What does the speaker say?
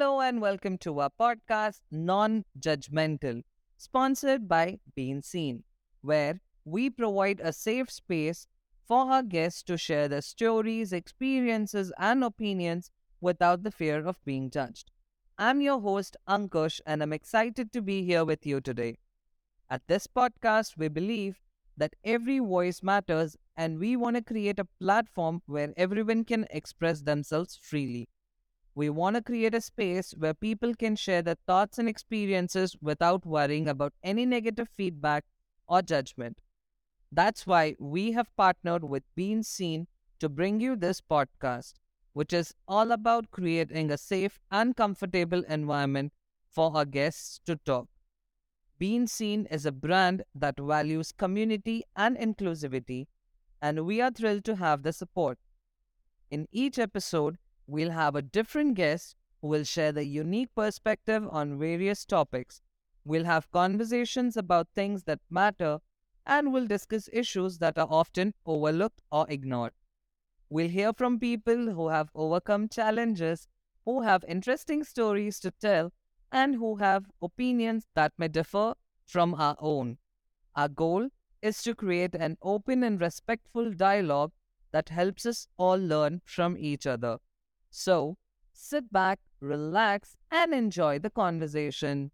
welcome to our podcast, Non Judgmental, sponsored by Bean Scene, where we provide a safe space for our guests to share their stories, experiences, and opinions without the fear of being judged. I'm your host, Ankush, and I'm excited to be here with you today. At this podcast, we believe that every voice matters, and we want to create a platform where everyone can express themselves freely. We want to create a space where people can share their thoughts and experiences without worrying about any negative feedback or judgment. That's why we have partnered with Bean Scene to bring you this podcast, which is all about creating a safe and comfortable environment for our guests to talk. Bean Scene is a brand that values community and inclusivity, and we are thrilled to have the support. In each episode, we'll have a different guest who will share their unique perspective on various topics. We'll have conversations about things that matter and we'll discuss issues that are often overlooked or ignored. We'll hear from people who have overcome challenges, who have interesting stories to tell, and who have opinions that may differ from our own. Our goal is to create an open and respectful dialogue that helps us all learn from each other. So, sit back, relax, and enjoy the conversation.